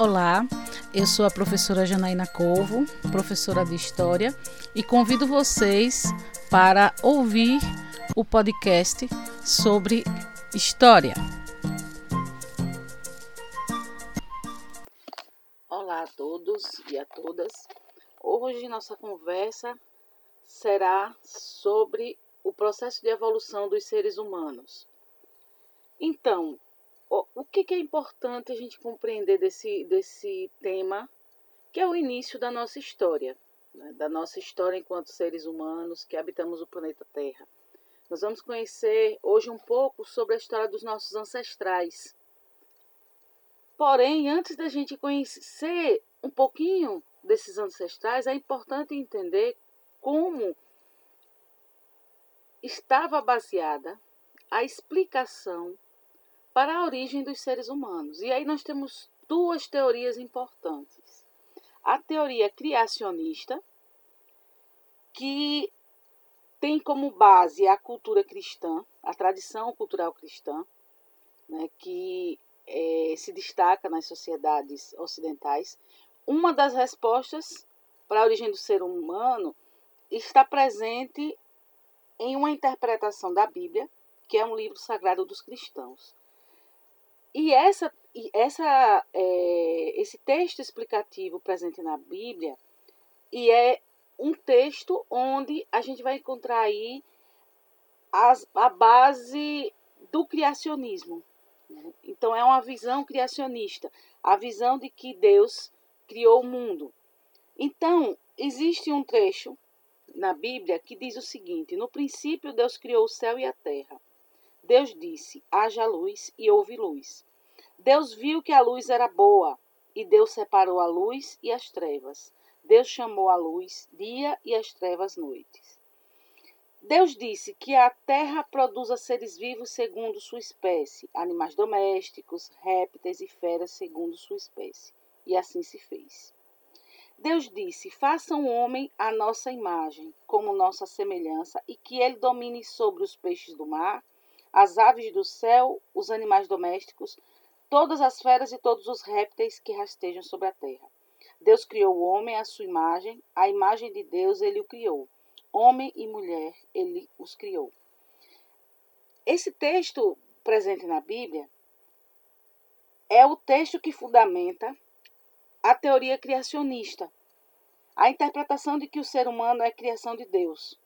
Olá, eu sou a professora Janaína Corvo, professora de História, e convido vocês para ouvir o podcast sobre História. Olá a todos e a todas. Hoje nossa conversa será sobre o processo de evolução dos seres humanos. Então, o que, que é importante a gente compreender desse, desse tema, que é o início da nossa história, né? da nossa história enquanto seres humanos que habitamos o planeta Terra. Nós vamos conhecer hoje um pouco sobre a história dos nossos ancestrais. Porém, antes da gente conhecer um pouquinho desses ancestrais, é importante entender como estava baseada a explicação para a origem dos seres humanos. E aí nós temos duas teorias importantes. A teoria criacionista, que tem como base a cultura cristã, a tradição cultural cristã, né, que é, se destaca nas sociedades ocidentais. Uma das respostas para a origem do ser humano está presente em uma interpretação da Bíblia, que é um livro sagrado dos cristãos. E essa, essa, é, esse texto explicativo presente na Bíblia e é um texto onde a gente vai encontrar aí as, a base do criacionismo. Né? Então é uma visão criacionista, a visão de que Deus criou o mundo. Então existe um trecho na Bíblia que diz o seguinte: No princípio Deus criou o céu e a terra. Deus disse: haja luz e houve luz. Deus viu que a luz era boa e Deus separou a luz e as trevas. Deus chamou a luz dia e as trevas noites. Deus disse que a terra produza seres vivos segundo sua espécie, animais domésticos, répteis e feras segundo sua espécie. E assim se fez. Deus disse: Faça um homem à nossa imagem, como nossa semelhança, e que ele domine sobre os peixes do mar as aves do céu, os animais domésticos, todas as feras e todos os répteis que rastejam sobre a terra. Deus criou o homem à sua imagem, a imagem de Deus ele o criou. Homem e mulher ele os criou. Esse texto presente na Bíblia é o texto que fundamenta a teoria criacionista, a interpretação de que o ser humano é criação de Deus.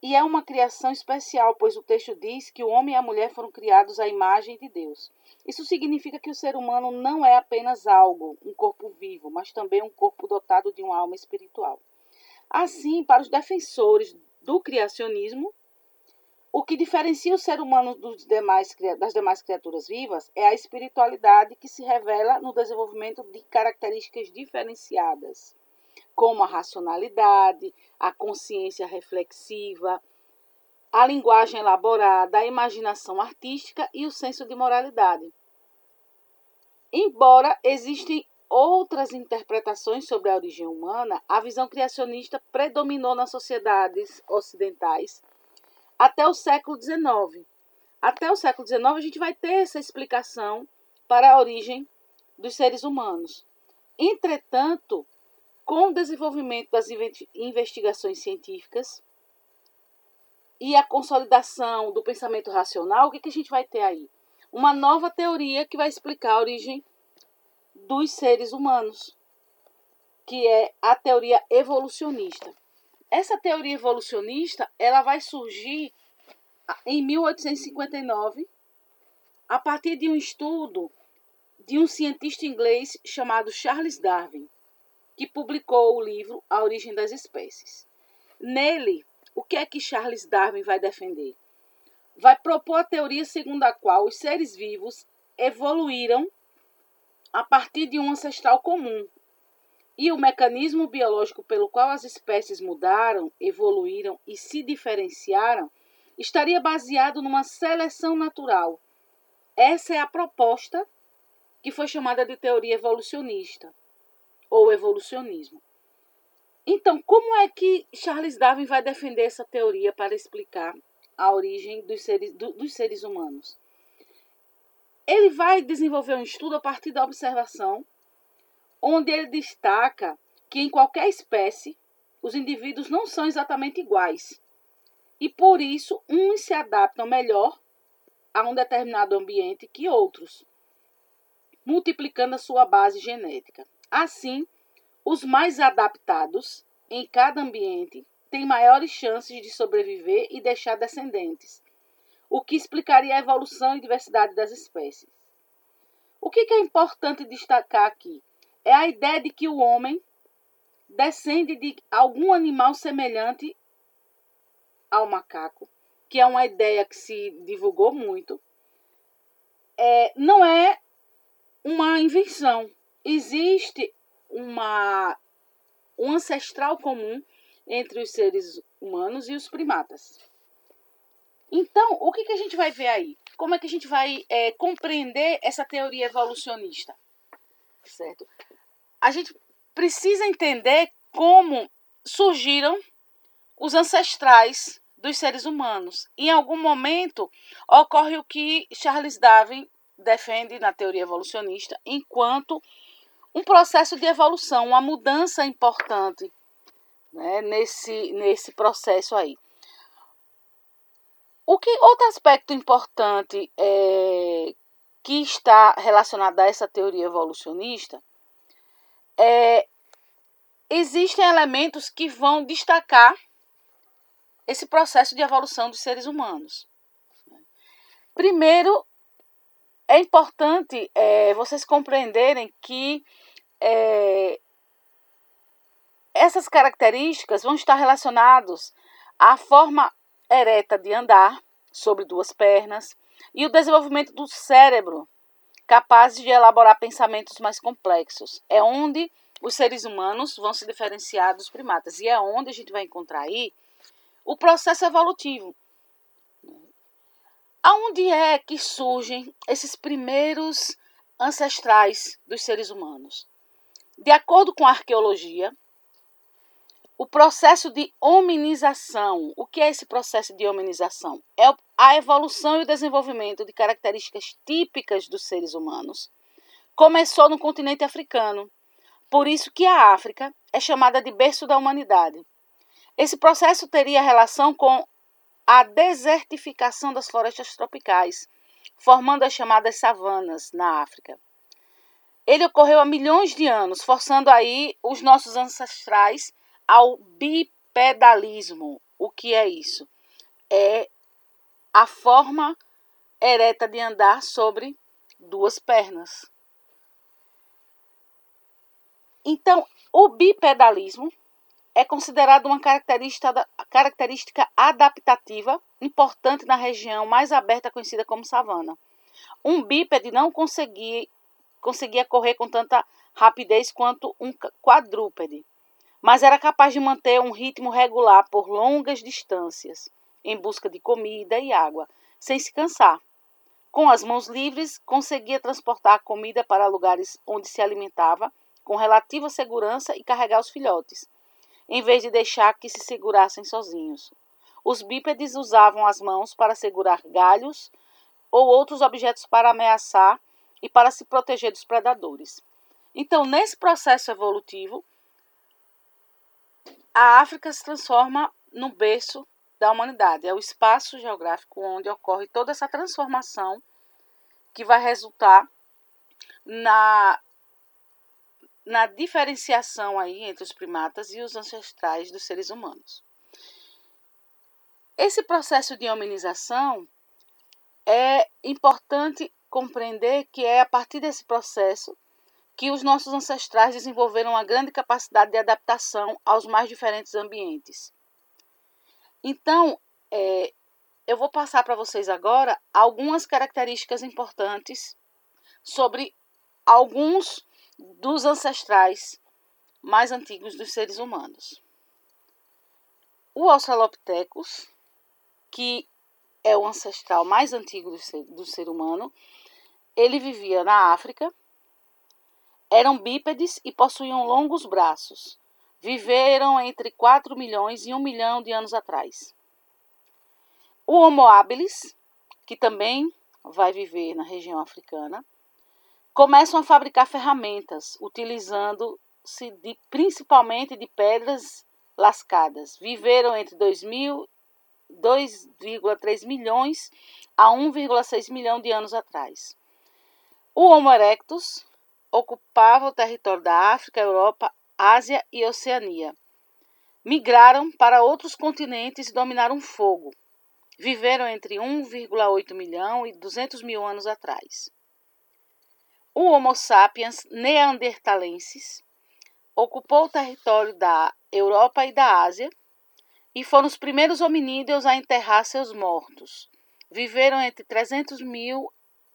E é uma criação especial, pois o texto diz que o homem e a mulher foram criados à imagem de Deus. Isso significa que o ser humano não é apenas algo, um corpo vivo, mas também um corpo dotado de uma alma espiritual. Assim, para os defensores do criacionismo, o que diferencia o ser humano demais, das demais criaturas vivas é a espiritualidade que se revela no desenvolvimento de características diferenciadas como a racionalidade, a consciência reflexiva, a linguagem elaborada, a imaginação artística e o senso de moralidade. Embora existem outras interpretações sobre a origem humana, a visão criacionista predominou nas sociedades ocidentais até o século XIX. Até o século XIX, a gente vai ter essa explicação para a origem dos seres humanos. Entretanto, com o desenvolvimento das investigações científicas e a consolidação do pensamento racional, o que, que a gente vai ter aí? Uma nova teoria que vai explicar a origem dos seres humanos, que é a teoria evolucionista. Essa teoria evolucionista ela vai surgir em 1859 a partir de um estudo de um cientista inglês chamado Charles Darwin que publicou o livro A Origem das Espécies. Nele, o que é que Charles Darwin vai defender? Vai propor a teoria segundo a qual os seres vivos evoluíram a partir de um ancestral comum. E o mecanismo biológico pelo qual as espécies mudaram, evoluíram e se diferenciaram estaria baseado numa seleção natural. Essa é a proposta que foi chamada de teoria evolucionista ou evolucionismo. Então, como é que Charles Darwin vai defender essa teoria para explicar a origem dos seres, do, dos seres humanos? Ele vai desenvolver um estudo a partir da observação onde ele destaca que em qualquer espécie os indivíduos não são exatamente iguais e por isso uns se adaptam melhor a um determinado ambiente que outros, multiplicando a sua base genética. Assim, os mais adaptados em cada ambiente têm maiores chances de sobreviver e deixar descendentes, o que explicaria a evolução e diversidade das espécies. O que é importante destacar aqui? É a ideia de que o homem descende de algum animal semelhante ao macaco, que é uma ideia que se divulgou muito. É, não é uma invenção. Existe uma, um ancestral comum entre os seres humanos e os primatas. Então, o que, que a gente vai ver aí? Como é que a gente vai é, compreender essa teoria evolucionista? Certo? A gente precisa entender como surgiram os ancestrais dos seres humanos. Em algum momento ocorre o que Charles Darwin defende na teoria evolucionista enquanto um processo de evolução, uma mudança importante né, nesse, nesse processo aí. O que outro aspecto importante é, que está relacionado a essa teoria evolucionista é existem elementos que vão destacar esse processo de evolução dos seres humanos. Primeiro, é importante é, vocês compreenderem que é, essas características vão estar relacionadas à forma ereta de andar sobre duas pernas e o desenvolvimento do cérebro capaz de elaborar pensamentos mais complexos. É onde os seres humanos vão se diferenciar dos primatas e é onde a gente vai encontrar aí o processo evolutivo. Aonde é que surgem esses primeiros ancestrais dos seres humanos? De acordo com a arqueologia, o processo de hominização. O que é esse processo de hominização? É a evolução e o desenvolvimento de características típicas dos seres humanos. Começou no continente africano. Por isso que a África é chamada de berço da humanidade. Esse processo teria relação com a desertificação das florestas tropicais, formando as chamadas savanas na África. Ele ocorreu há milhões de anos, forçando aí os nossos ancestrais ao bipedalismo. O que é isso? É a forma ereta de andar sobre duas pernas. Então, o bipedalismo é considerado uma característica, adaptativa importante na região mais aberta conhecida como savana. Um bípede não conseguia, conseguia correr com tanta rapidez quanto um quadrúpede mas era capaz de manter um ritmo regular por longas distâncias, em busca de comida e água, sem se cansar. Com as mãos livres, conseguia transportar a comida para lugares onde se alimentava com relativa segurança e carregar os filhotes, em vez de deixar que se segurassem sozinhos. Os bípedes usavam as mãos para segurar galhos ou outros objetos para ameaçar e para se proteger dos predadores. Então, nesse processo evolutivo, a África se transforma no berço da humanidade. É o espaço geográfico onde ocorre toda essa transformação que vai resultar na, na diferenciação aí entre os primatas e os ancestrais dos seres humanos. Esse processo de hominização é importante compreender que é a partir desse processo que os nossos ancestrais desenvolveram uma grande capacidade de adaptação aos mais diferentes ambientes. Então, é, eu vou passar para vocês agora algumas características importantes sobre alguns dos ancestrais mais antigos dos seres humanos. O Australopithecus, que é o ancestral mais antigo do ser, do ser humano, ele vivia na África eram bípedes e possuíam longos braços. Viveram entre 4 milhões e 1 milhão de anos atrás. O Homo habilis, que também vai viver na região africana, começam a fabricar ferramentas, utilizando-se principalmente de pedras lascadas. Viveram entre 2,3 milhões a 1,6 milhão de anos atrás. O Homo erectus ocupava o território da África, Europa, Ásia e Oceania. Migraram para outros continentes e dominaram fogo. Viveram entre 1,8 milhão e 200 mil anos atrás. O Homo sapiens neandertalensis ocupou o território da Europa e da Ásia e foram os primeiros hominídeos a enterrar seus mortos. Viveram entre 300 mil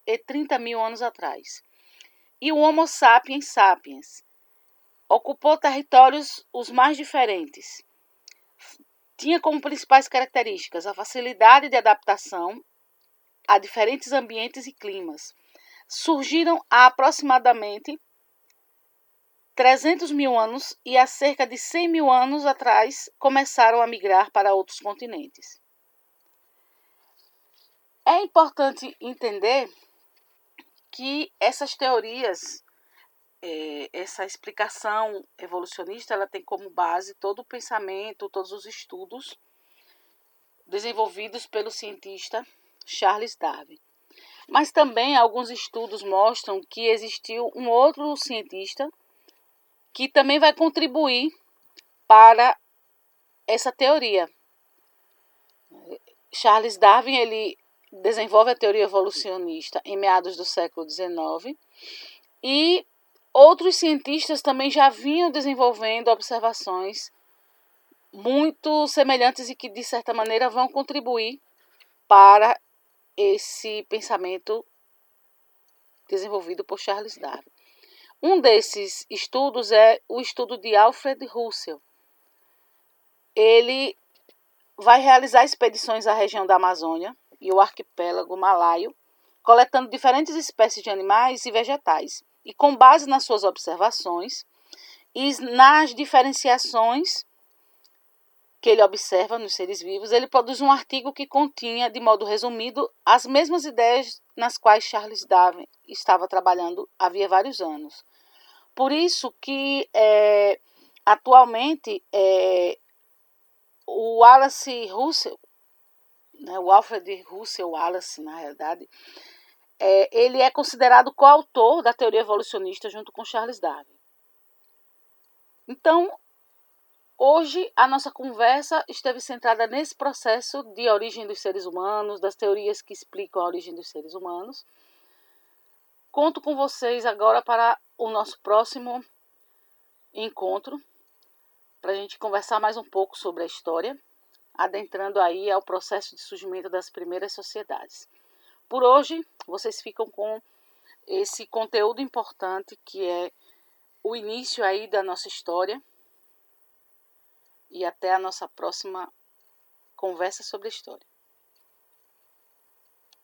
e 30 mil anos atrás. E o Homo sapiens sapiens ocupou territórios os mais diferentes. Tinha como principais características a facilidade de adaptação a diferentes ambientes e climas. Surgiram há aproximadamente 300 mil anos e há cerca de 100 mil anos atrás começaram a migrar para outros continentes. É importante entender que essas teorias, é, essa explicação evolucionista, ela tem como base todo o pensamento, todos os estudos desenvolvidos pelo cientista Charles Darwin. Mas também alguns estudos mostram que existiu um outro cientista que também vai contribuir para essa teoria. Charles Darwin ele desenvolve a teoria evolucionista em meados do século XIX e outros cientistas também já vinham desenvolvendo observações muito semelhantes e que de certa maneira vão contribuir para esse pensamento desenvolvido por Charles Darwin. Um desses estudos é o estudo de Alfred Russell. Ele vai realizar expedições à região da Amazônia e o arquipélago malaio, coletando diferentes espécies de animais e vegetais. E com base nas suas observações e nas diferenciações que ele observa nos seres vivos, ele produz um artigo que continha, de modo resumido, as mesmas ideias nas quais Charles Darwin estava trabalhando havia vários anos. Por isso que é, atualmente é, o Wallace Russell, né, o Alfred Russell Wallace, na realidade, é, ele é considerado coautor da teoria evolucionista junto com Charles Darwin. Então, hoje a nossa conversa esteve centrada nesse processo de origem dos seres humanos, das teorias que explicam a origem dos seres humanos. Conto com vocês agora para o nosso próximo encontro, para a gente conversar mais um pouco sobre a história, adentrando aí ao processo de surgimento das primeiras sociedades. Por hoje, vocês ficam com esse conteúdo importante que é o início aí da nossa história e até a nossa próxima conversa sobre a história.